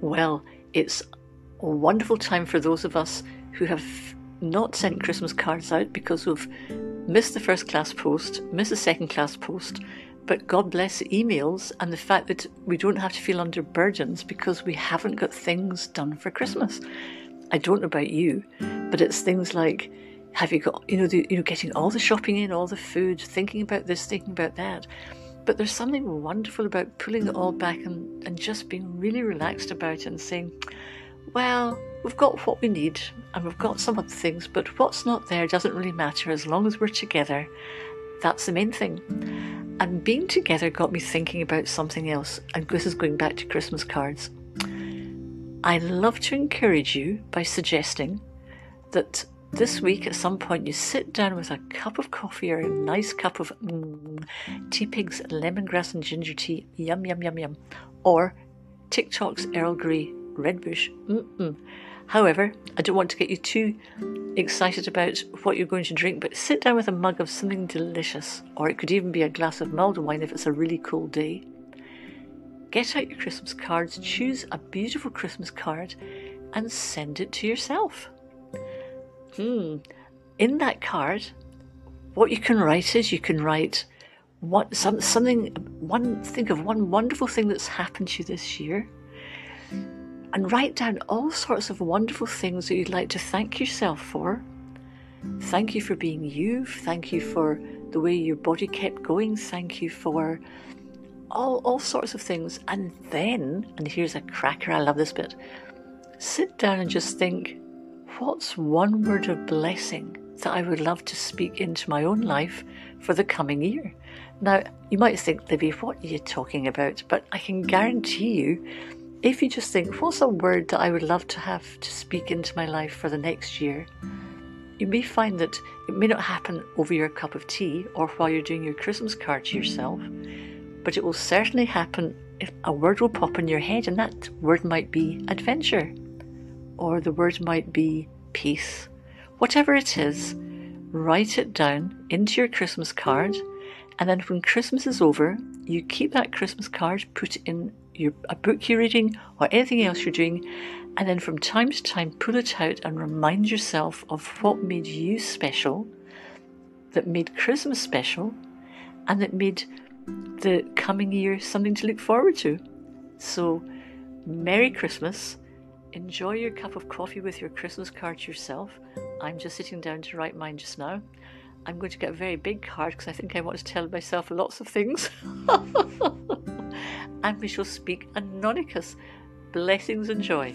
Well, it's a wonderful time for those of us who have not sent Christmas cards out because we've missed the first class post, missed the second class post, but God bless emails and the fact that we don't have to feel under burdens because we haven't got things done for Christmas. I don't know about you, but it's things like have you got you know the, you know getting all the shopping in, all the food, thinking about this, thinking about that. But there's something wonderful about pulling it all back and, and just being really relaxed about it and saying, well, we've got what we need and we've got some other things, but what's not there doesn't really matter as long as we're together. That's the main thing. And being together got me thinking about something else, and this is going back to Christmas cards. I love to encourage you by suggesting that this week at some point you sit down with a cup of coffee or a nice cup of mm, Teapigs lemongrass and ginger tea, yum yum yum yum, or Tick Tock's Earl Grey Red Bush. Mm-mm. However, I don't want to get you too excited about what you're going to drink, but sit down with a mug of something delicious, or it could even be a glass of mulled wine if it's a really cool day. Get out your Christmas cards, choose a beautiful Christmas card, and send it to yourself. Hmm. In that card, what you can write is you can write what some, something one think of one wonderful thing that's happened to you this year and write down all sorts of wonderful things that you'd like to thank yourself for. Thank you for being you. Thank you for the way your body kept going. Thank you for all, all sorts of things. And then, and here's a cracker, I love this bit sit down and just think what's one word of blessing that I would love to speak into my own life for the coming year? Now, you might think, Libby, what are you talking about? But I can guarantee you if you just think, what's a word that I would love to have to speak into my life for the next year? You may find that it may not happen over your cup of tea or while you're doing your Christmas card to yourself, but it will certainly happen if a word will pop in your head, and that word might be adventure, or the word might be peace. Whatever it is, write it down into your Christmas card, and then when Christmas is over, you keep that Christmas card, put in your, a book you're reading or anything else you're doing, and then from time to time pull it out and remind yourself of what made you special, that made Christmas special, and that made the coming year something to look forward to. So, Merry Christmas. Enjoy your cup of coffee with your Christmas card yourself. I'm just sitting down to write mine just now. I'm going to get a very big card because I think I want to tell myself lots of things. and we shall speak Anonicus. Blessings and joy.